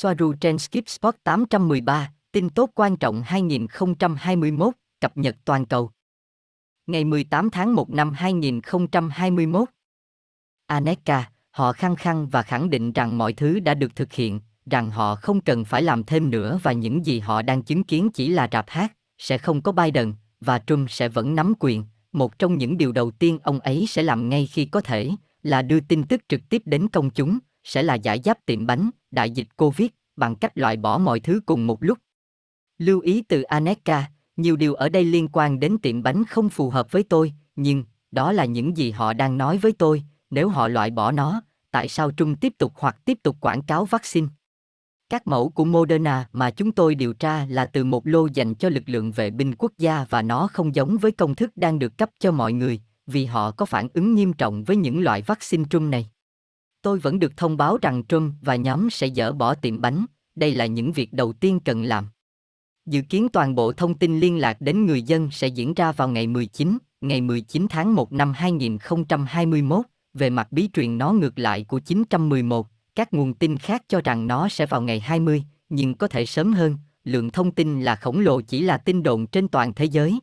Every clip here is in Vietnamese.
Soaru trên Skip Spot 813, tin tốt quan trọng 2021, cập nhật toàn cầu. Ngày 18 tháng 1 năm 2021. Aneka, họ khăng khăng và khẳng định rằng mọi thứ đã được thực hiện, rằng họ không cần phải làm thêm nữa và những gì họ đang chứng kiến chỉ là rạp hát, sẽ không có Biden, và Trump sẽ vẫn nắm quyền. Một trong những điều đầu tiên ông ấy sẽ làm ngay khi có thể, là đưa tin tức trực tiếp đến công chúng, sẽ là giải giáp tiệm bánh, đại dịch Covid, bằng cách loại bỏ mọi thứ cùng một lúc. Lưu ý từ Aneka, nhiều điều ở đây liên quan đến tiệm bánh không phù hợp với tôi, nhưng, đó là những gì họ đang nói với tôi, nếu họ loại bỏ nó, tại sao Trung tiếp tục hoặc tiếp tục quảng cáo vaccine? Các mẫu của Moderna mà chúng tôi điều tra là từ một lô dành cho lực lượng vệ binh quốc gia và nó không giống với công thức đang được cấp cho mọi người, vì họ có phản ứng nghiêm trọng với những loại vaccine Trung này. Tôi vẫn được thông báo rằng Trump và nhóm sẽ dỡ bỏ tiệm bánh, đây là những việc đầu tiên cần làm. Dự kiến toàn bộ thông tin liên lạc đến người dân sẽ diễn ra vào ngày 19, ngày 19 tháng 1 năm 2021, về mặt bí truyền nó ngược lại của 911, các nguồn tin khác cho rằng nó sẽ vào ngày 20, nhưng có thể sớm hơn, lượng thông tin là khổng lồ chỉ là tin đồn trên toàn thế giới.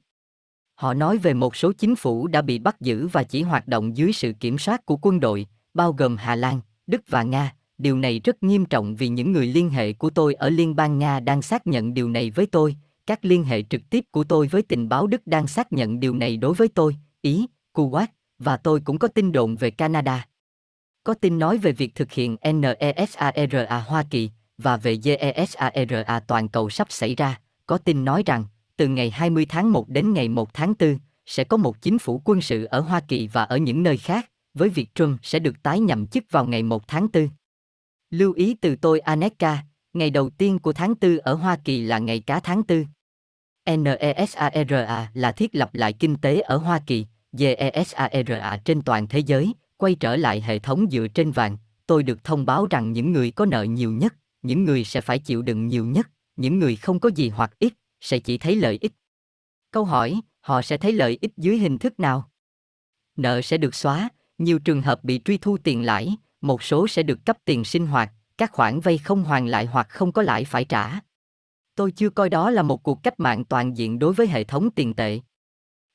Họ nói về một số chính phủ đã bị bắt giữ và chỉ hoạt động dưới sự kiểm soát của quân đội, bao gồm Hà Lan, Đức và Nga. Điều này rất nghiêm trọng vì những người liên hệ của tôi ở Liên bang Nga đang xác nhận điều này với tôi. Các liên hệ trực tiếp của tôi với tình báo Đức đang xác nhận điều này đối với tôi, Ý, Kuwait, và tôi cũng có tin đồn về Canada. Có tin nói về việc thực hiện NESARA Hoa Kỳ và về GESARA toàn cầu sắp xảy ra. Có tin nói rằng, từ ngày 20 tháng 1 đến ngày 1 tháng 4, sẽ có một chính phủ quân sự ở Hoa Kỳ và ở những nơi khác, với việc Trump sẽ được tái nhậm chức vào ngày 1 tháng 4. Lưu ý từ tôi Aneka, ngày đầu tiên của tháng 4 ở Hoa Kỳ là ngày cá tháng 4. NESARA là thiết lập lại kinh tế ở Hoa Kỳ, GESARA trên toàn thế giới, quay trở lại hệ thống dựa trên vàng. Tôi được thông báo rằng những người có nợ nhiều nhất, những người sẽ phải chịu đựng nhiều nhất, những người không có gì hoặc ít, sẽ chỉ thấy lợi ích. Câu hỏi, họ sẽ thấy lợi ích dưới hình thức nào? Nợ sẽ được xóa, nhiều trường hợp bị truy thu tiền lãi, một số sẽ được cấp tiền sinh hoạt, các khoản vay không hoàn lại hoặc không có lãi phải trả. Tôi chưa coi đó là một cuộc cách mạng toàn diện đối với hệ thống tiền tệ.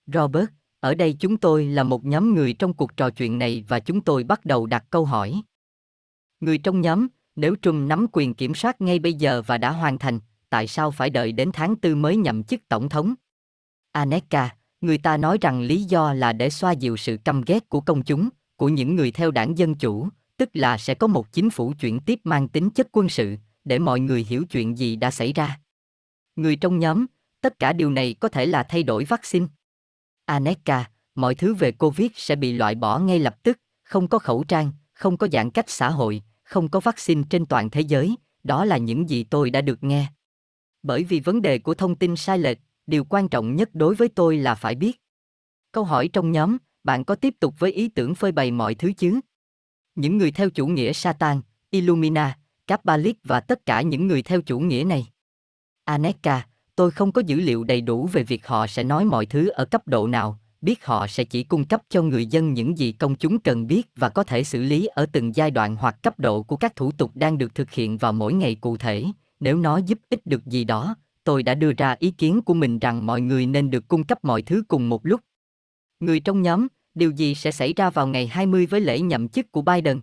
Robert, ở đây chúng tôi là một nhóm người trong cuộc trò chuyện này và chúng tôi bắt đầu đặt câu hỏi. Người trong nhóm, nếu Trump nắm quyền kiểm soát ngay bây giờ và đã hoàn thành, tại sao phải đợi đến tháng tư mới nhậm chức tổng thống? Aneka, người ta nói rằng lý do là để xoa dịu sự căm ghét của công chúng, của những người theo đảng Dân Chủ, tức là sẽ có một chính phủ chuyển tiếp mang tính chất quân sự, để mọi người hiểu chuyện gì đã xảy ra. Người trong nhóm, tất cả điều này có thể là thay đổi vaccine. Aneka, mọi thứ về Covid sẽ bị loại bỏ ngay lập tức, không có khẩu trang, không có giãn cách xã hội, không có vaccine trên toàn thế giới, đó là những gì tôi đã được nghe. Bởi vì vấn đề của thông tin sai lệch, điều quan trọng nhất đối với tôi là phải biết. Câu hỏi trong nhóm, bạn có tiếp tục với ý tưởng phơi bày mọi thứ chứ? Những người theo chủ nghĩa Satan, Illumina, Kabbalic và tất cả những người theo chủ nghĩa này. Aneka, tôi không có dữ liệu đầy đủ về việc họ sẽ nói mọi thứ ở cấp độ nào, biết họ sẽ chỉ cung cấp cho người dân những gì công chúng cần biết và có thể xử lý ở từng giai đoạn hoặc cấp độ của các thủ tục đang được thực hiện vào mỗi ngày cụ thể. Nếu nó giúp ích được gì đó, tôi đã đưa ra ý kiến của mình rằng mọi người nên được cung cấp mọi thứ cùng một lúc. Người trong nhóm, điều gì sẽ xảy ra vào ngày 20 với lễ nhậm chức của Biden?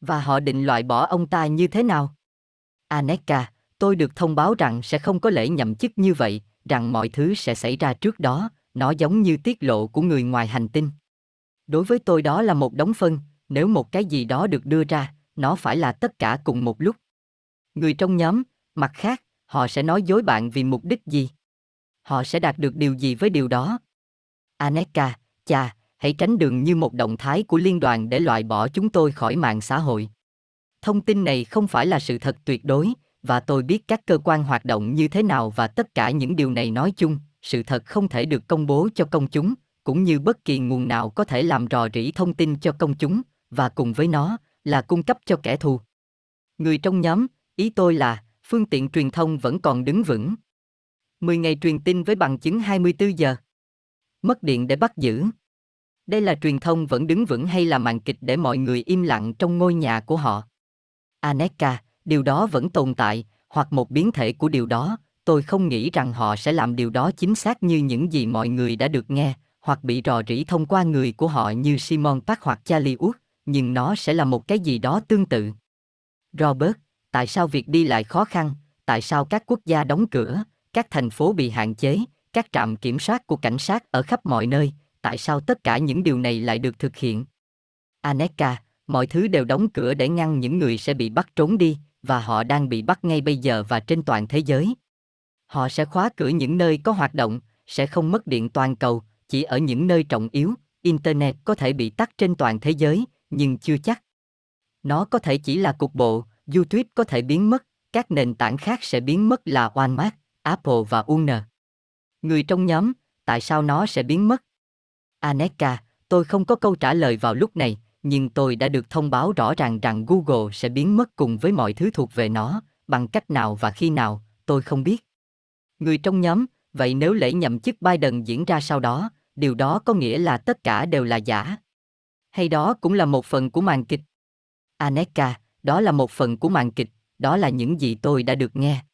Và họ định loại bỏ ông ta như thế nào? Aneka, tôi được thông báo rằng sẽ không có lễ nhậm chức như vậy, rằng mọi thứ sẽ xảy ra trước đó, nó giống như tiết lộ của người ngoài hành tinh. Đối với tôi đó là một đống phân, nếu một cái gì đó được đưa ra, nó phải là tất cả cùng một lúc. Người trong nhóm, mặt khác, họ sẽ nói dối bạn vì mục đích gì? Họ sẽ đạt được điều gì với điều đó? Aneka, chà, hãy tránh đường như một động thái của liên đoàn để loại bỏ chúng tôi khỏi mạng xã hội. Thông tin này không phải là sự thật tuyệt đối, và tôi biết các cơ quan hoạt động như thế nào và tất cả những điều này nói chung, sự thật không thể được công bố cho công chúng, cũng như bất kỳ nguồn nào có thể làm rò rỉ thông tin cho công chúng, và cùng với nó, là cung cấp cho kẻ thù. Người trong nhóm, ý tôi là, phương tiện truyền thông vẫn còn đứng vững. 10 ngày truyền tin với bằng chứng 24 giờ. Mất điện để bắt giữ. Đây là truyền thông vẫn đứng vững hay là màn kịch để mọi người im lặng trong ngôi nhà của họ? Aneka, điều đó vẫn tồn tại, hoặc một biến thể của điều đó, tôi không nghĩ rằng họ sẽ làm điều đó chính xác như những gì mọi người đã được nghe, hoặc bị rò rỉ thông qua người của họ như Simon Park hoặc Charlie Wood, nhưng nó sẽ là một cái gì đó tương tự. Robert, tại sao việc đi lại khó khăn, tại sao các quốc gia đóng cửa, các thành phố bị hạn chế, các trạm kiểm soát của cảnh sát ở khắp mọi nơi, tại sao tất cả những điều này lại được thực hiện? Aneka, mọi thứ đều đóng cửa để ngăn những người sẽ bị bắt trốn đi, và họ đang bị bắt ngay bây giờ và trên toàn thế giới. Họ sẽ khóa cửa những nơi có hoạt động, sẽ không mất điện toàn cầu, chỉ ở những nơi trọng yếu, Internet có thể bị tắt trên toàn thế giới, nhưng chưa chắc. Nó có thể chỉ là cục bộ, YouTube có thể biến mất, các nền tảng khác sẽ biến mất là Walmart, Apple và Uner. Người trong nhóm, tại sao nó sẽ biến mất? Aneka, tôi không có câu trả lời vào lúc này, nhưng tôi đã được thông báo rõ ràng rằng Google sẽ biến mất cùng với mọi thứ thuộc về nó, bằng cách nào và khi nào, tôi không biết. Người trong nhóm, vậy nếu lễ nhậm chức Biden diễn ra sau đó, điều đó có nghĩa là tất cả đều là giả. Hay đó cũng là một phần của màn kịch. Aneka, đó là một phần của màn kịch, đó là những gì tôi đã được nghe.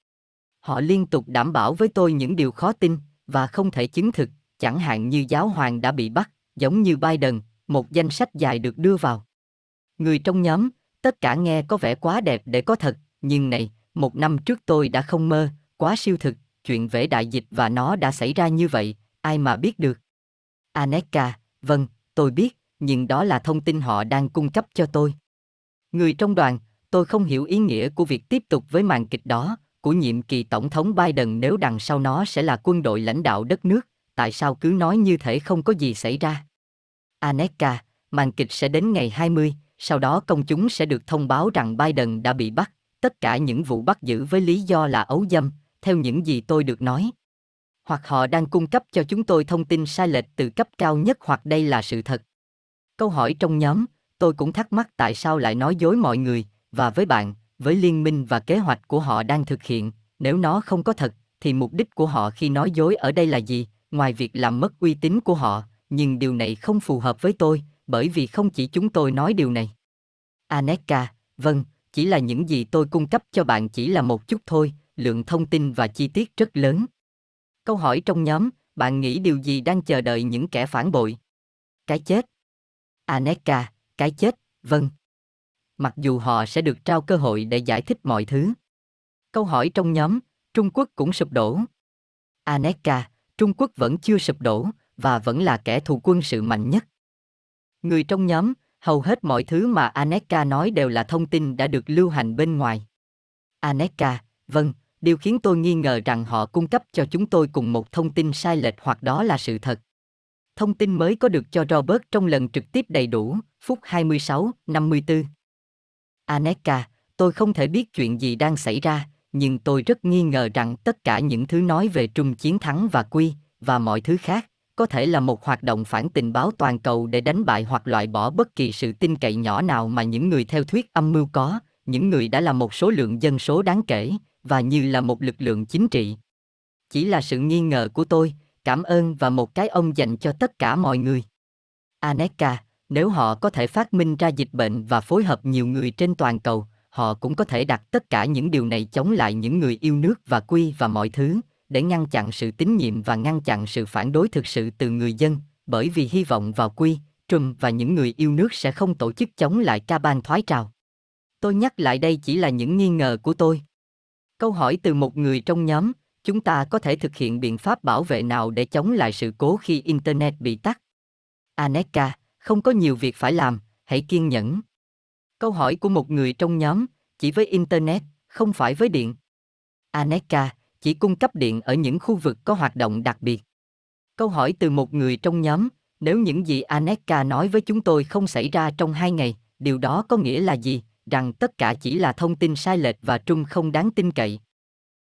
Họ liên tục đảm bảo với tôi những điều khó tin và không thể chứng thực, chẳng hạn như giáo hoàng đã bị bắt, giống như Biden, một danh sách dài được đưa vào. Người trong nhóm, tất cả nghe có vẻ quá đẹp để có thật, nhưng này, một năm trước tôi đã không mơ, quá siêu thực, chuyện vẽ đại dịch và nó đã xảy ra như vậy, ai mà biết được. Aneka, vâng, tôi biết, nhưng đó là thông tin họ đang cung cấp cho tôi. Người trong đoàn, tôi không hiểu ý nghĩa của việc tiếp tục với màn kịch đó, của nhiệm kỳ tổng thống Biden nếu đằng sau nó sẽ là quân đội lãnh đạo đất nước, tại sao cứ nói như thể không có gì xảy ra? Aneka, màn kịch sẽ đến ngày 20, sau đó công chúng sẽ được thông báo rằng Biden đã bị bắt, tất cả những vụ bắt giữ với lý do là ấu dâm, theo những gì tôi được nói. Hoặc họ đang cung cấp cho chúng tôi thông tin sai lệch từ cấp cao nhất hoặc đây là sự thật. Câu hỏi trong nhóm, tôi cũng thắc mắc tại sao lại nói dối mọi người, và với bạn, với liên minh và kế hoạch của họ đang thực hiện, nếu nó không có thật, thì mục đích của họ khi nói dối ở đây là gì, ngoài việc làm mất uy tín của họ, nhưng điều này không phù hợp với tôi, bởi vì không chỉ chúng tôi nói điều này. Aneka, vâng, chỉ là những gì tôi cung cấp cho bạn chỉ là một chút thôi, lượng thông tin và chi tiết rất lớn. Câu hỏi trong nhóm, bạn nghĩ điều gì đang chờ đợi những kẻ phản bội? Cái chết. Aneka, cái chết, vâng. Mặc dù họ sẽ được trao cơ hội để giải thích mọi thứ. Câu hỏi trong nhóm, Trung Quốc cũng sụp đổ. Aneka, Trung Quốc vẫn chưa sụp đổ, và vẫn là kẻ thù quân sự mạnh nhất. Người trong nhóm, hầu hết mọi thứ mà Aneka nói đều là thông tin đã được lưu hành bên ngoài. Aneka, vâng, điều khiến tôi nghi ngờ rằng họ cung cấp cho chúng tôi cùng một thông tin sai lệch hoặc đó là sự thật. Thông tin mới có được cho Robert trong lần trực tiếp đầy đủ, phút 26, 54. Aneka, tôi không thể biết chuyện gì đang xảy ra, nhưng tôi rất nghi ngờ rằng tất cả những thứ nói về Trung chiến thắng và Quy, và mọi thứ khác, có thể là một hoạt động phản tình báo toàn cầu để đánh bại hoặc loại bỏ bất kỳ sự tin cậy nhỏ nào mà những người theo thuyết âm mưu có, những người đã là một số lượng dân số đáng kể, và như là một lực lượng chính trị. Chỉ là sự nghi ngờ của tôi, cảm ơn và một cái ông dành cho tất cả mọi người. Aneka, nếu họ có thể phát minh ra dịch bệnh và phối hợp nhiều người trên toàn cầu, họ cũng có thể đặt tất cả những điều này chống lại những người yêu nước và quy và mọi thứ, để ngăn chặn sự tín nhiệm và ngăn chặn sự phản đối thực sự từ người dân, bởi vì hy vọng vào quy, Trump và những người yêu nước sẽ không tổ chức chống lại ca ban thoái trào. Tôi nhắc lại đây chỉ là những nghi ngờ của tôi. Câu hỏi từ một người trong nhóm, chúng ta có thể thực hiện biện pháp bảo vệ nào để chống lại sự cố khi Internet bị tắt? Aneka, không có nhiều việc phải làm, hãy kiên nhẫn. Câu hỏi của một người trong nhóm, chỉ với Internet, không phải với điện. Aneka, chỉ cung cấp điện ở những khu vực có hoạt động đặc biệt. Câu hỏi từ một người trong nhóm, nếu những gì Aneka nói với chúng tôi không xảy ra trong hai ngày, điều đó có nghĩa là gì, rằng tất cả chỉ là thông tin sai lệch và trung không đáng tin cậy.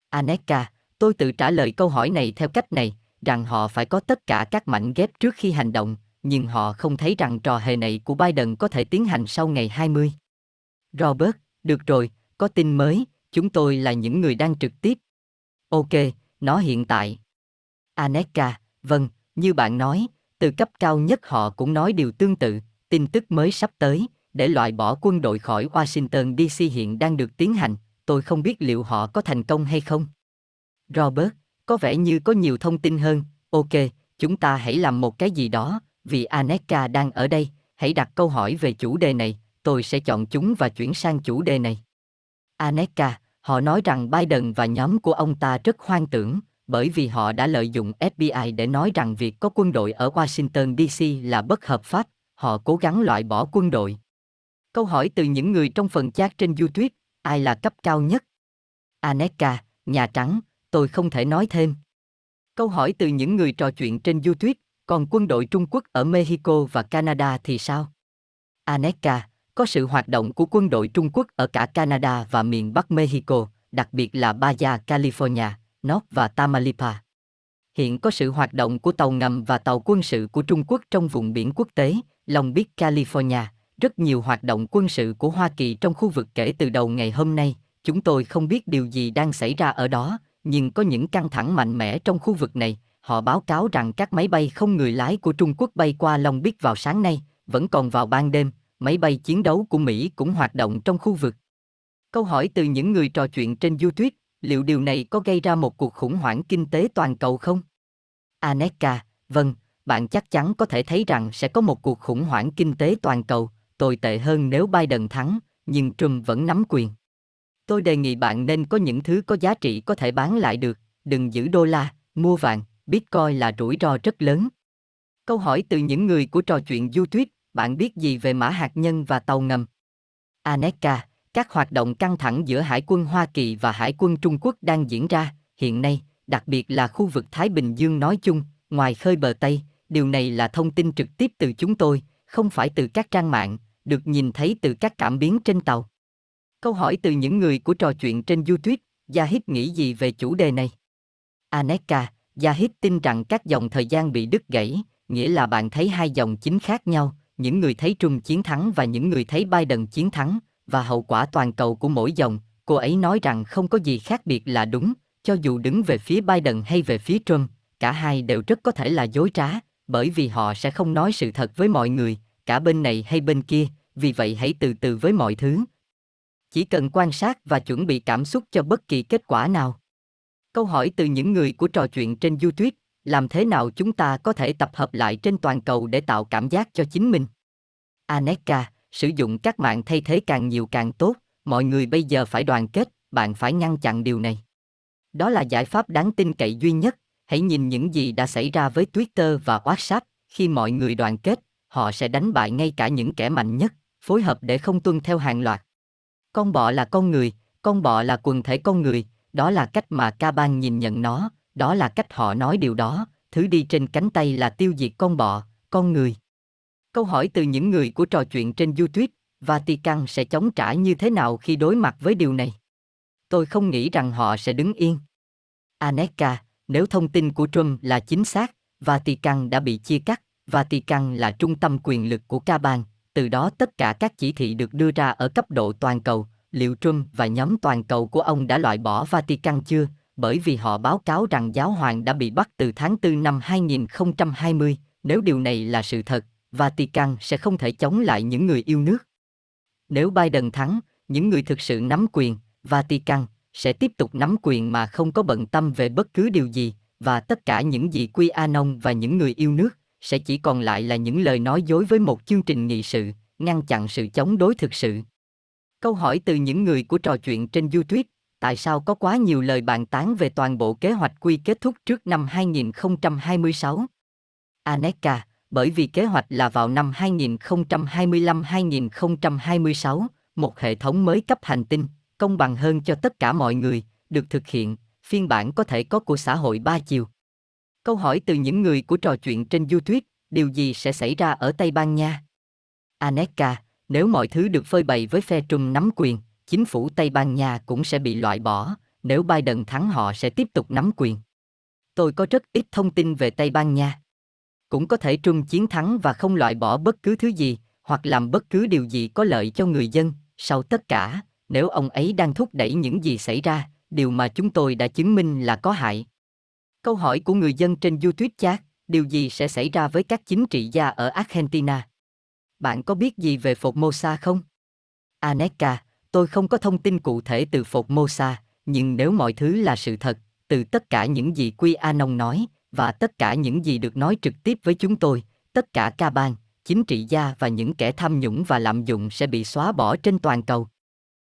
Aneka, tôi tự trả lời câu hỏi này theo cách này, rằng họ phải có tất cả các mảnh ghép trước khi hành động, nhưng họ không thấy rằng trò hề này của Biden có thể tiến hành sau ngày 20. Robert, được rồi, có tin mới, chúng tôi là những người đang trực tiếp, Ok, nó hiện tại. Aneka, vâng, như bạn nói, từ cấp cao nhất họ cũng nói điều tương tự, tin tức mới sắp tới, để loại bỏ quân đội khỏi Washington DC hiện đang được tiến hành, tôi không biết liệu họ có thành công hay không. Robert, có vẻ như có nhiều thông tin hơn, ok, chúng ta hãy làm một cái gì đó, vì Aneka đang ở đây, hãy đặt câu hỏi về chủ đề này, tôi sẽ chọn chúng và chuyển sang chủ đề này. Aneka, họ nói rằng Biden và nhóm của ông ta rất hoang tưởng, bởi vì họ đã lợi dụng FBI để nói rằng việc có quân đội ở Washington DC là bất hợp pháp, họ cố gắng loại bỏ quân đội. Câu hỏi từ những người trong phần chat trên YouTube, ai là cấp cao nhất? Aneka, Nhà Trắng, tôi không thể nói thêm. Câu hỏi từ những người trò chuyện trên YouTube, còn quân đội Trung Quốc ở Mexico và Canada thì sao? Aneka, có sự hoạt động của quân đội Trung Quốc ở cả Canada và miền Bắc Mexico, đặc biệt là Baja California, North và Tamaulipas. Hiện có sự hoạt động của tàu ngầm và tàu quân sự của Trung Quốc trong vùng biển quốc tế, Long Beach, California. Rất nhiều hoạt động quân sự của Hoa Kỳ trong khu vực kể từ đầu ngày hôm nay, chúng tôi không biết điều gì đang xảy ra ở đó, nhưng có những căng thẳng mạnh mẽ trong khu vực này. Họ báo cáo rằng các máy bay không người lái của Trung Quốc bay qua Long Biết vào sáng nay, vẫn còn vào ban đêm, máy bay chiến đấu của Mỹ cũng hoạt động trong khu vực. Câu hỏi từ những người trò chuyện trên YouTube, liệu điều này có gây ra một cuộc khủng hoảng kinh tế toàn cầu không? Aneka, vâng, bạn chắc chắn có thể thấy rằng sẽ có một cuộc khủng hoảng kinh tế toàn cầu, tồi tệ hơn nếu Biden thắng, nhưng Trump vẫn nắm quyền. Tôi đề nghị bạn nên có những thứ có giá trị có thể bán lại được, đừng giữ đô la, mua vàng, Bitcoin là rủi ro rất lớn. Câu hỏi từ những người của trò chuyện YouTube, bạn biết gì về mã hạt nhân và tàu ngầm? Aneka, các hoạt động căng thẳng giữa Hải quân Hoa Kỳ và Hải quân Trung Quốc đang diễn ra, hiện nay, đặc biệt là khu vực Thái Bình Dương nói chung, ngoài khơi bờ Tây, điều này là thông tin trực tiếp từ chúng tôi, không phải từ các trang mạng, được nhìn thấy từ các cảm biến trên tàu. Câu hỏi từ những người của trò chuyện trên YouTube, Yahid nghĩ gì về chủ đề này? Aneka, Yahid tin rằng các dòng thời gian bị đứt gãy, nghĩa là bạn thấy hai dòng chính khác nhau, những người thấy trung chiến thắng và những người thấy Biden chiến thắng, và hậu quả toàn cầu của mỗi dòng, cô ấy nói rằng không có gì khác biệt là đúng, cho dù đứng về phía Biden hay về phía Trump, cả hai đều rất có thể là dối trá, bởi vì họ sẽ không nói sự thật với mọi người, cả bên này hay bên kia, vì vậy hãy từ từ với mọi thứ. Chỉ cần quan sát và chuẩn bị cảm xúc cho bất kỳ kết quả nào. Câu hỏi từ những người của trò chuyện trên YouTube, làm thế nào chúng ta có thể tập hợp lại trên toàn cầu để tạo cảm giác cho chính mình? Aneka, sử dụng các mạng thay thế càng nhiều càng tốt, mọi người bây giờ phải đoàn kết, bạn phải ngăn chặn điều này. Đó là giải pháp đáng tin cậy duy nhất, hãy nhìn những gì đã xảy ra với Twitter và WhatsApp, khi mọi người đoàn kết, họ sẽ đánh bại ngay cả những kẻ mạnh nhất, phối hợp để không tuân theo hàng loạt. Con bọ là con người, con bọ là quần thể con người, đó là cách mà ca ban nhìn nhận nó, đó là cách họ nói điều đó, thứ đi trên cánh tay là tiêu diệt con bọ, con người. Câu hỏi từ những người của trò chuyện trên YouTube, Vatican sẽ chống trả như thế nào khi đối mặt với điều này? Tôi không nghĩ rằng họ sẽ đứng yên. Aneka, nếu thông tin của Trump là chính xác, Vatican đã bị chia cắt, Vatican là trung tâm quyền lực của ca bang, từ đó tất cả các chỉ thị được đưa ra ở cấp độ toàn cầu, liệu Trump và nhóm toàn cầu của ông đã loại bỏ Vatican chưa, bởi vì họ báo cáo rằng giáo hoàng đã bị bắt từ tháng 4 năm 2020, nếu điều này là sự thật, Vatican sẽ không thể chống lại những người yêu nước. Nếu Biden thắng, những người thực sự nắm quyền, Vatican sẽ tiếp tục nắm quyền mà không có bận tâm về bất cứ điều gì, và tất cả những gì Quy Anon và những người yêu nước sẽ chỉ còn lại là những lời nói dối với một chương trình nghị sự, ngăn chặn sự chống đối thực sự. Câu hỏi từ những người của trò chuyện trên YouTube, tại sao có quá nhiều lời bàn tán về toàn bộ kế hoạch quy kết thúc trước năm 2026? Aneka, bởi vì kế hoạch là vào năm 2025-2026, một hệ thống mới cấp hành tinh, công bằng hơn cho tất cả mọi người, được thực hiện, phiên bản có thể có của xã hội ba chiều. Câu hỏi từ những người của trò chuyện trên YouTube, điều gì sẽ xảy ra ở Tây Ban Nha? Aneka, nếu mọi thứ được phơi bày với phe Trung nắm quyền, chính phủ Tây Ban Nha cũng sẽ bị loại bỏ, nếu Biden thắng họ sẽ tiếp tục nắm quyền. Tôi có rất ít thông tin về Tây Ban Nha. Cũng có thể Trung chiến thắng và không loại bỏ bất cứ thứ gì, hoặc làm bất cứ điều gì có lợi cho người dân, sau tất cả, nếu ông ấy đang thúc đẩy những gì xảy ra, điều mà chúng tôi đã chứng minh là có hại. Câu hỏi của người dân trên YouTube chat, điều gì sẽ xảy ra với các chính trị gia ở Argentina? Bạn có biết gì về Phục Mô Sa không? Aneka, tôi không có thông tin cụ thể từ Phục Mô Sa. nhưng nếu mọi thứ là sự thật, từ tất cả những gì Quy Anon nói, và tất cả những gì được nói trực tiếp với chúng tôi, tất cả ca bang, chính trị gia và những kẻ tham nhũng và lạm dụng sẽ bị xóa bỏ trên toàn cầu.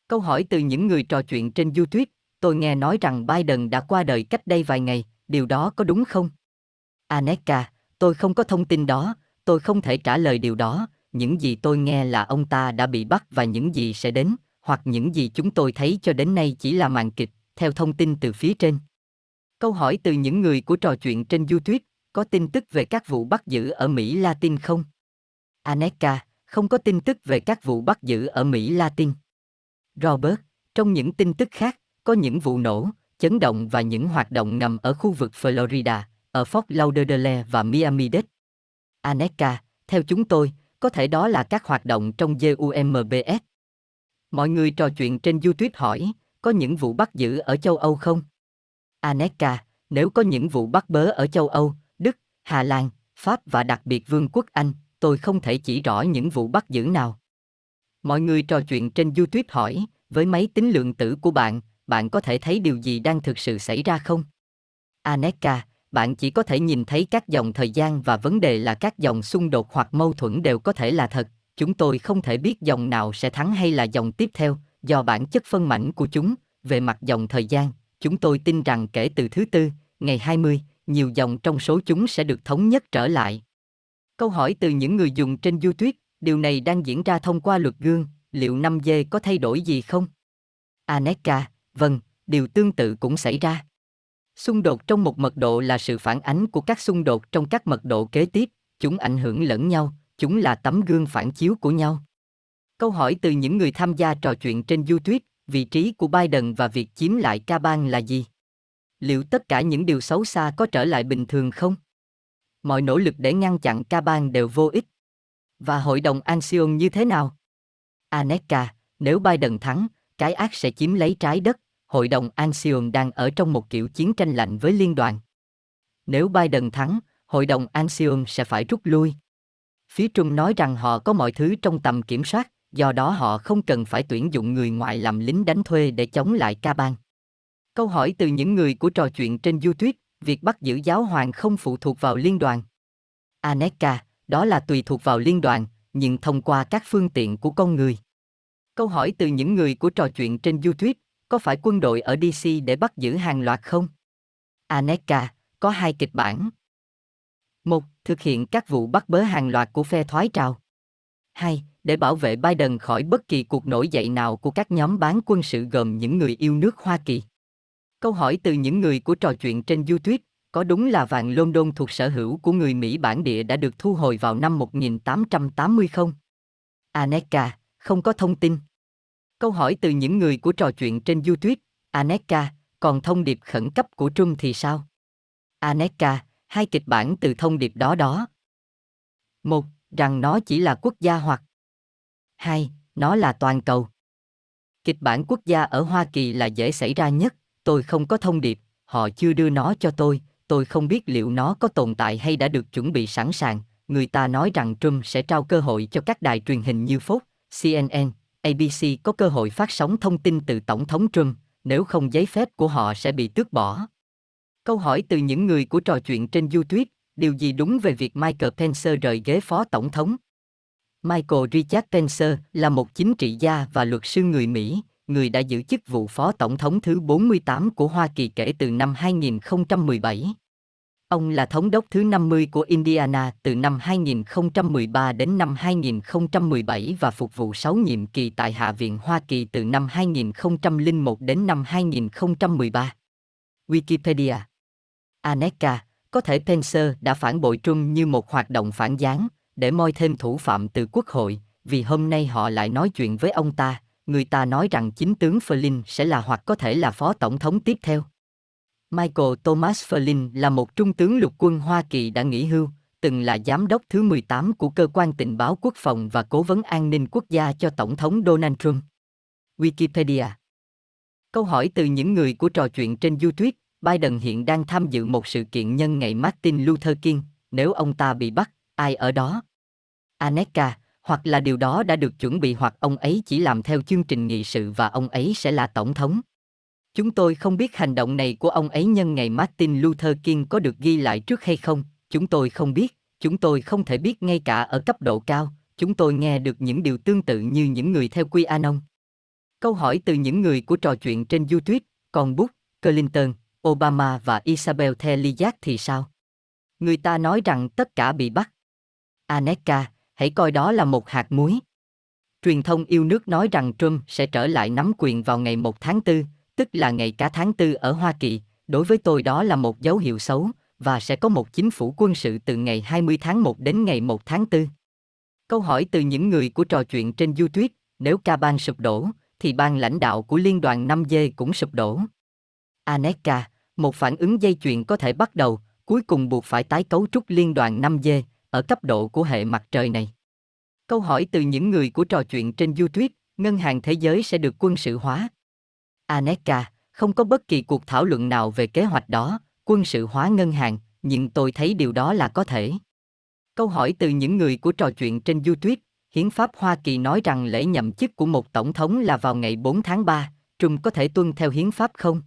Câu hỏi từ những người trò chuyện trên YouTube, tôi nghe nói rằng Biden đã qua đời cách đây vài ngày, điều đó có đúng không? Aneka, tôi không có thông tin đó, tôi không thể trả lời điều đó, những gì tôi nghe là ông ta đã bị bắt và những gì sẽ đến, hoặc những gì chúng tôi thấy cho đến nay chỉ là màn kịch, theo thông tin từ phía trên. Câu hỏi từ những người của trò chuyện trên YouTube, có tin tức về các vụ bắt giữ ở Mỹ Latin không? Aneka, không có tin tức về các vụ bắt giữ ở Mỹ Latin. Robert, trong những tin tức khác, có những vụ nổ, chấn động và những hoạt động nằm ở khu vực Florida, ở Fort Lauderdale và Miami-Dade. Aneka, theo chúng tôi, có thể đó là các hoạt động trong GUMBS. Mọi người trò chuyện trên YouTube hỏi, có những vụ bắt giữ ở châu Âu không? Aneka, nếu có những vụ bắt bớ ở châu Âu, Đức, Hà Lan, Pháp và đặc biệt Vương quốc Anh, tôi không thể chỉ rõ những vụ bắt giữ nào. Mọi người trò chuyện trên YouTube hỏi, với máy tính lượng tử của bạn, bạn có thể thấy điều gì đang thực sự xảy ra không? Aneka, bạn chỉ có thể nhìn thấy các dòng thời gian và vấn đề là các dòng xung đột hoặc mâu thuẫn đều có thể là thật. Chúng tôi không thể biết dòng nào sẽ thắng hay là dòng tiếp theo, do bản chất phân mảnh của chúng. Về mặt dòng thời gian, chúng tôi tin rằng kể từ thứ tư, ngày 20, nhiều dòng trong số chúng sẽ được thống nhất trở lại. Câu hỏi từ những người dùng trên YouTube, điều này đang diễn ra thông qua luật gương, liệu 5G có thay đổi gì không? Aneka, vâng, điều tương tự cũng xảy ra. Xung đột trong một mật độ là sự phản ánh của các xung đột trong các mật độ kế tiếp, chúng ảnh hưởng lẫn nhau, chúng là tấm gương phản chiếu của nhau. Câu hỏi từ những người tham gia trò chuyện trên YouTube, vị trí của Biden và việc chiếm lại ca bang là gì? Liệu tất cả những điều xấu xa có trở lại bình thường không? Mọi nỗ lực để ngăn chặn ca bang đều vô ích. Và hội đồng Anxion như thế nào? Aneka, nếu Biden thắng, cái ác sẽ chiếm lấy trái đất, hội đồng Anxion đang ở trong một kiểu chiến tranh lạnh với liên đoàn. Nếu Biden thắng, hội đồng Anxion sẽ phải rút lui. Phía Trung nói rằng họ có mọi thứ trong tầm kiểm soát, do đó họ không cần phải tuyển dụng người ngoại làm lính đánh thuê để chống lại ca bang. Câu hỏi từ những người của trò chuyện trên YouTube, việc bắt giữ giáo hoàng không phụ thuộc vào liên đoàn. Aneka, đó là tùy thuộc vào liên đoàn, nhưng thông qua các phương tiện của con người. Câu hỏi từ những người của trò chuyện trên YouTube, có phải quân đội ở DC để bắt giữ hàng loạt không? Aneka, có hai kịch bản. Một, thực hiện các vụ bắt bớ hàng loạt của phe thoái trào. Hai, để bảo vệ Biden khỏi bất kỳ cuộc nổi dậy nào của các nhóm bán quân sự gồm những người yêu nước Hoa Kỳ. Câu hỏi từ những người của trò chuyện trên YouTube, có đúng là vàng London thuộc sở hữu của người Mỹ bản địa đã được thu hồi vào năm 1880 không? Aneka, không có thông tin. Câu hỏi từ những người của trò chuyện trên YouTube, Aneka, còn thông điệp khẩn cấp của Trung thì sao? Aneka, hai kịch bản từ thông điệp đó đó. Một, rằng nó chỉ là quốc gia hoặc hai, nó là toàn cầu. Kịch bản quốc gia ở Hoa Kỳ là dễ xảy ra nhất, tôi không có thông điệp, họ chưa đưa nó cho tôi, tôi không biết liệu nó có tồn tại hay đã được chuẩn bị sẵn sàng. Người ta nói rằng Trump sẽ trao cơ hội cho các đài truyền hình như Fox, CNN, ABC có cơ hội phát sóng thông tin từ Tổng thống Trump, nếu không giấy phép của họ sẽ bị tước bỏ. Câu hỏi từ những người của trò chuyện trên YouTube, điều gì đúng về việc Michael Pence rời ghế phó tổng thống? Michael Richard Pence là một chính trị gia và luật sư người Mỹ, người đã giữ chức vụ phó tổng thống thứ 48 của Hoa Kỳ kể từ năm 2017. Ông là thống đốc thứ 50 của Indiana từ năm 2013 đến năm 2017 và phục vụ 6 nhiệm kỳ tại Hạ viện Hoa Kỳ từ năm 2001 đến năm 2013. Wikipedia Aneka, có thể Pence đã phản bội Trung như một hoạt động phản gián, để moi thêm thủ phạm từ quốc hội, vì hôm nay họ lại nói chuyện với ông ta, người ta nói rằng chính tướng Flynn sẽ là hoặc có thể là phó tổng thống tiếp theo. Michael Thomas Flynn là một trung tướng lục quân Hoa Kỳ đã nghỉ hưu, từng là giám đốc thứ 18 của cơ quan tình báo quốc phòng và cố vấn an ninh quốc gia cho Tổng thống Donald Trump. Wikipedia Câu hỏi từ những người của trò chuyện trên YouTube, Biden hiện đang tham dự một sự kiện nhân ngày Martin Luther King, nếu ông ta bị bắt, ai ở đó? Aneka, hoặc là điều đó đã được chuẩn bị hoặc ông ấy chỉ làm theo chương trình nghị sự và ông ấy sẽ là tổng thống. Chúng tôi không biết hành động này của ông ấy nhân ngày Martin Luther King có được ghi lại trước hay không, chúng tôi không biết, chúng tôi không thể biết ngay cả ở cấp độ cao, chúng tôi nghe được những điều tương tự như những người theo quy Anon. Câu hỏi từ những người của trò chuyện trên YouTube, còn Bush, Clinton, Obama và Isabel Theliak thì sao? Người ta nói rằng tất cả bị bắt. Aneka, hãy coi đó là một hạt muối. Truyền thông yêu nước nói rằng Trump sẽ trở lại nắm quyền vào ngày 1 tháng 4, tức là ngày cả tháng tư ở Hoa Kỳ. Đối với tôi đó là một dấu hiệu xấu, và sẽ có một chính phủ quân sự từ ngày 20 tháng 1 đến ngày 1 tháng 4. Câu hỏi từ những người của trò chuyện trên YouTube, nếu ca ban sụp đổ, thì ban lãnh đạo của liên đoàn 5G cũng sụp đổ. Aneka, một phản ứng dây chuyền có thể bắt đầu, cuối cùng buộc phải tái cấu trúc liên đoàn 5G ở cấp độ của hệ mặt trời này. Câu hỏi từ những người của trò chuyện trên YouTube, ngân hàng thế giới sẽ được quân sự hóa. Aneka, không có bất kỳ cuộc thảo luận nào về kế hoạch đó, quân sự hóa ngân hàng, nhưng tôi thấy điều đó là có thể. Câu hỏi từ những người của trò chuyện trên YouTube, Hiến pháp Hoa Kỳ nói rằng lễ nhậm chức của một tổng thống là vào ngày 4 tháng 3, Trung có thể tuân theo hiến pháp không?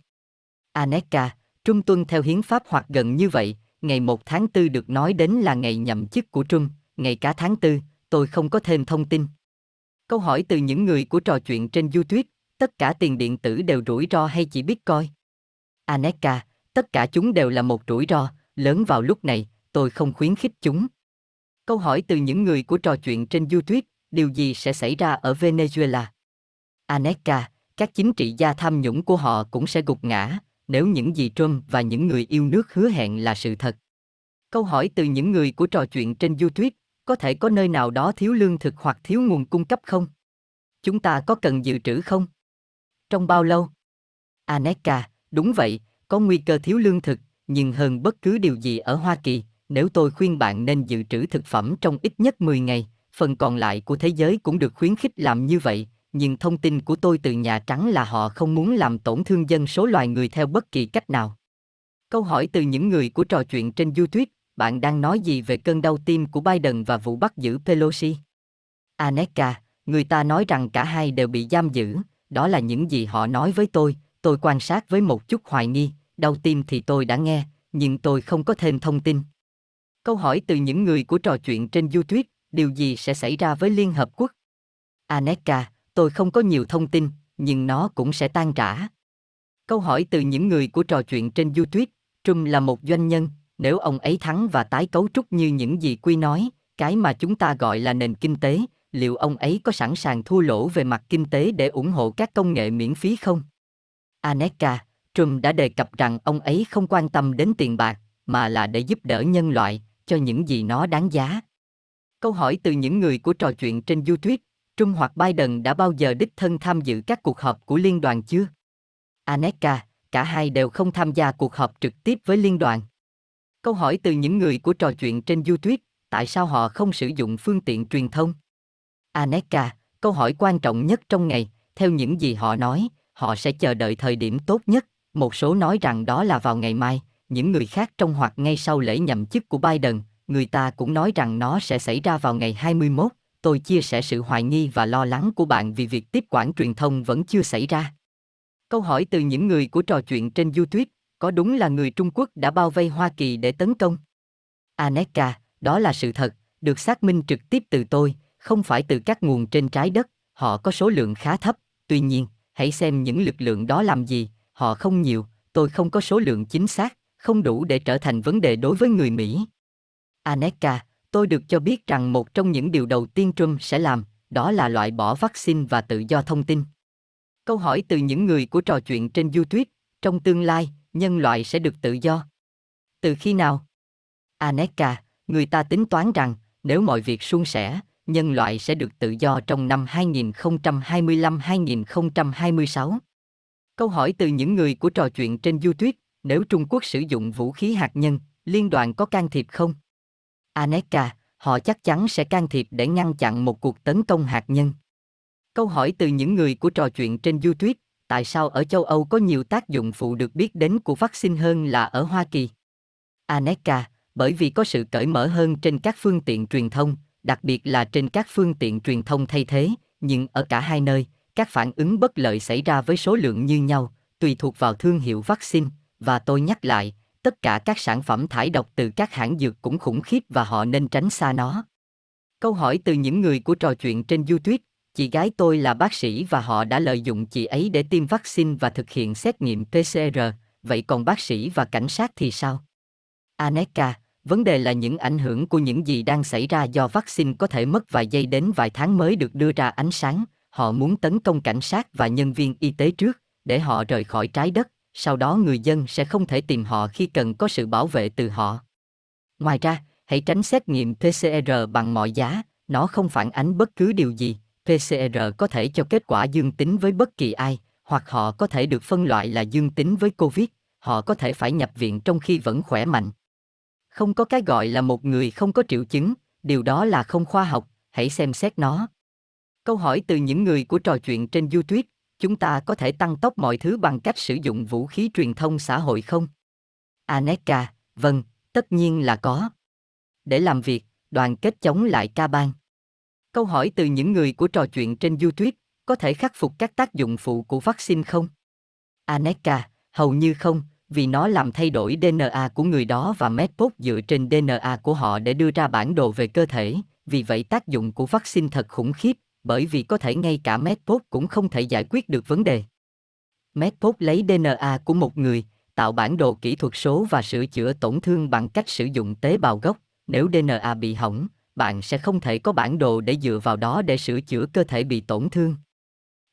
Aneka, Trung tuân theo hiến pháp hoặc gần như vậy, ngày 1 tháng 4 được nói đến là ngày nhậm chức của Trung. ngày cả tháng 4, tôi không có thêm thông tin. Câu hỏi từ những người của trò chuyện trên YouTube, tất cả tiền điện tử đều rủi ro hay chỉ Bitcoin? Aneka, tất cả chúng đều là một rủi ro, lớn vào lúc này, tôi không khuyến khích chúng. Câu hỏi từ những người của trò chuyện trên YouTube, điều gì sẽ xảy ra ở Venezuela? Aneka, các chính trị gia tham nhũng của họ cũng sẽ gục ngã, nếu những gì Trump và những người yêu nước hứa hẹn là sự thật. Câu hỏi từ những người của trò chuyện trên YouTube, có thể có nơi nào đó thiếu lương thực hoặc thiếu nguồn cung cấp không? Chúng ta có cần dự trữ không? Trong bao lâu? Aneka, đúng vậy, có nguy cơ thiếu lương thực, nhưng hơn bất cứ điều gì ở Hoa Kỳ, nếu tôi khuyên bạn nên dự trữ thực phẩm trong ít nhất 10 ngày, phần còn lại của thế giới cũng được khuyến khích làm như vậy, nhưng thông tin của tôi từ Nhà Trắng là họ không muốn làm tổn thương dân số loài người theo bất kỳ cách nào. Câu hỏi từ những người của trò chuyện trên YouTube, bạn đang nói gì về cơn đau tim của Biden và vụ bắt giữ Pelosi? Aneka, người ta nói rằng cả hai đều bị giam giữ, đó là những gì họ nói với tôi, tôi quan sát với một chút hoài nghi, đau tim thì tôi đã nghe, nhưng tôi không có thêm thông tin. Câu hỏi từ những người của trò chuyện trên YouTube, điều gì sẽ xảy ra với Liên Hợp Quốc? Aneka, tôi không có nhiều thông tin, nhưng nó cũng sẽ tan rã. Câu hỏi từ những người của trò chuyện trên YouTube, Trump là một doanh nhân, nếu ông ấy thắng và tái cấu trúc như những gì Quy nói, cái mà chúng ta gọi là nền kinh tế, liệu ông ấy có sẵn sàng thua lỗ về mặt kinh tế để ủng hộ các công nghệ miễn phí không? Aneka, Trump đã đề cập rằng ông ấy không quan tâm đến tiền bạc, mà là để giúp đỡ nhân loại, cho những gì nó đáng giá. Câu hỏi từ những người của trò chuyện trên YouTube, Trump hoặc Biden đã bao giờ đích thân tham dự các cuộc họp của liên đoàn chưa? Aneka, cả hai đều không tham gia cuộc họp trực tiếp với liên đoàn. Câu hỏi từ những người của trò chuyện trên YouTube, tại sao họ không sử dụng phương tiện truyền thông? Aneka, câu hỏi quan trọng nhất trong ngày, theo những gì họ nói, họ sẽ chờ đợi thời điểm tốt nhất, một số nói rằng đó là vào ngày mai, những người khác trong hoặc ngay sau lễ nhậm chức của Biden, người ta cũng nói rằng nó sẽ xảy ra vào ngày 21. Tôi chia sẻ sự hoài nghi và lo lắng của bạn vì việc tiếp quản truyền thông vẫn chưa xảy ra. Câu hỏi từ những người của trò chuyện trên YouTube, có đúng là người Trung Quốc đã bao vây Hoa Kỳ để tấn công? Aneka, đó là sự thật, được xác minh trực tiếp từ tôi, không phải từ các nguồn trên trái đất, họ có số lượng khá thấp, tuy nhiên, hãy xem những lực lượng đó làm gì, họ không nhiều, tôi không có số lượng chính xác, không đủ để trở thành vấn đề đối với người Mỹ. Aneka, tôi được cho biết rằng một trong những điều đầu tiên Trump sẽ làm, đó là loại bỏ vaccine và tự do thông tin. Câu hỏi từ những người của trò chuyện trên YouTube, trong tương lai, nhân loại sẽ được tự do. Từ khi nào? Aneka, người ta tính toán rằng, nếu mọi việc suôn sẻ, nhân loại sẽ được tự do trong năm 2025-2026. Câu hỏi từ những người của trò chuyện trên YouTube, nếu Trung Quốc sử dụng vũ khí hạt nhân, liên đoàn có can thiệp không? Aneka, họ chắc chắn sẽ can thiệp để ngăn chặn một cuộc tấn công hạt nhân. Câu hỏi từ những người của trò chuyện trên YouTube, tại sao ở châu Âu có nhiều tác dụng phụ được biết đến của vaccine hơn là ở Hoa Kỳ? Aneka, bởi vì có sự cởi mở hơn trên các phương tiện truyền thông, đặc biệt là trên các phương tiện truyền thông thay thế, nhưng ở cả hai nơi, các phản ứng bất lợi xảy ra với số lượng như nhau, tùy thuộc vào thương hiệu vaccine, và tôi nhắc lại, tất cả các sản phẩm thải độc từ các hãng dược cũng khủng khiếp và họ nên tránh xa nó. Câu hỏi từ những người của trò chuyện trên YouTube, chị gái tôi là bác sĩ và họ đã lợi dụng chị ấy để tiêm vaccine và thực hiện xét nghiệm PCR, vậy còn bác sĩ và cảnh sát thì sao? Aneka, vấn đề là những ảnh hưởng của những gì đang xảy ra do vaccine có thể mất vài giây đến vài tháng mới được đưa ra ánh sáng, họ muốn tấn công cảnh sát và nhân viên y tế trước, để họ rời khỏi trái đất, sau đó người dân sẽ không thể tìm họ khi cần có sự bảo vệ từ họ. Ngoài ra, hãy tránh xét nghiệm PCR bằng mọi giá, nó không phản ánh bất cứ điều gì. PCR có thể cho kết quả dương tính với bất kỳ ai, hoặc họ có thể được phân loại là dương tính với COVID, họ có thể phải nhập viện trong khi vẫn khỏe mạnh. Không có cái gọi là một người không có triệu chứng, điều đó là không khoa học, hãy xem xét nó. Câu hỏi từ những người của trò chuyện trên YouTube, chúng ta có thể tăng tốc mọi thứ bằng cách sử dụng vũ khí truyền thông xã hội không? Aneka, vâng, tất nhiên là có. Để làm việc, đoàn kết chống lại ca bang. Câu hỏi từ những người của trò chuyện trên YouTube, có thể khắc phục các tác dụng phụ của vaccine không? Aneka, hầu như không, vì nó làm thay đổi DNA của người đó và Medpod dựa trên DNA của họ để đưa ra bản đồ về cơ thể, vì vậy tác dụng của vaccine thật khủng khiếp, bởi vì có thể ngay cả Medpod cũng không thể giải quyết được vấn đề. Medpod lấy DNA của một người, tạo bản đồ kỹ thuật số và sửa chữa tổn thương bằng cách sử dụng tế bào gốc. Nếu DNA bị hỏng, bạn sẽ không thể có bản đồ để dựa vào đó để sửa chữa cơ thể bị tổn thương.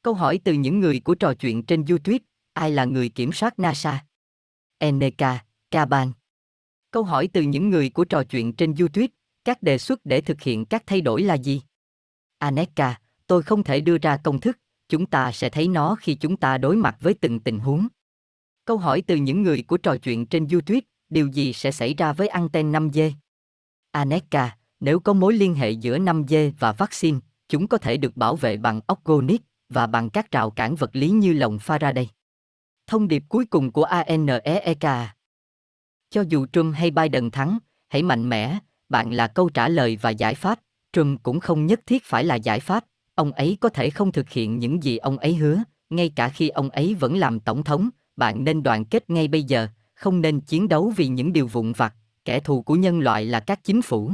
Câu hỏi từ những người của trò chuyện trên YouTube, ai là người kiểm soát NASA? NK, Kaban. Câu hỏi từ những người của trò chuyện trên YouTube, các đề xuất để thực hiện các thay đổi là gì? Aneka, tôi không thể đưa ra công thức, chúng ta sẽ thấy nó khi chúng ta đối mặt với từng tình huống. Câu hỏi từ những người của trò chuyện trên YouTube, điều gì sẽ xảy ra với anten 5G? Aneka, nếu có mối liên hệ giữa 5G và vaccine, chúng có thể được bảo vệ bằng organic và bằng các rào cản vật lý như lồng Faraday. Thông điệp cuối cùng của ANEEK Cho dù Trump hay Biden thắng, hãy mạnh mẽ, bạn là câu trả lời và giải pháp, Trump cũng không nhất thiết phải là giải pháp, ông ấy có thể không thực hiện những gì ông ấy hứa, ngay cả khi ông ấy vẫn làm tổng thống, bạn nên đoàn kết ngay bây giờ, không nên chiến đấu vì những điều vụn vặt, kẻ thù của nhân loại là các chính phủ.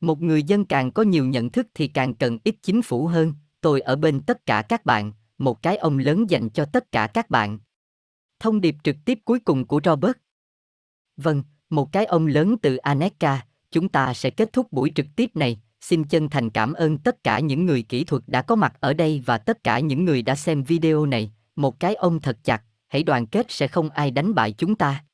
Một người dân càng có nhiều nhận thức thì càng cần ít chính phủ hơn, tôi ở bên tất cả các bạn, một cái ông lớn dành cho tất cả các bạn. Thông điệp trực tiếp cuối cùng của Robert. Vâng, một cái ông lớn từ Aneka, chúng ta sẽ kết thúc buổi trực tiếp này. Xin chân thành cảm ơn tất cả những người kỹ thuật đã có mặt ở đây và tất cả những người đã xem video này. Một cái ông thật chặt, hãy đoàn kết sẽ không ai đánh bại chúng ta.